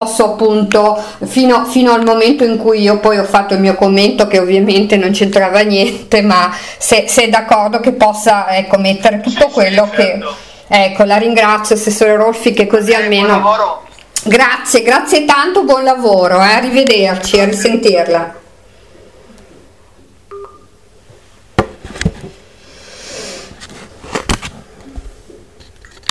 posso appunto fino, fino, al momento in cui io poi ho fatto il mio commento che ovviamente non c'entrava niente ma se, se è d'accordo che possa ecco, mettere tutto sì, quello sì, che certo. ecco la ringrazio assessore Rolfi che così eh, okay, almeno grazie grazie tanto buon lavoro eh? arrivederci a risentirla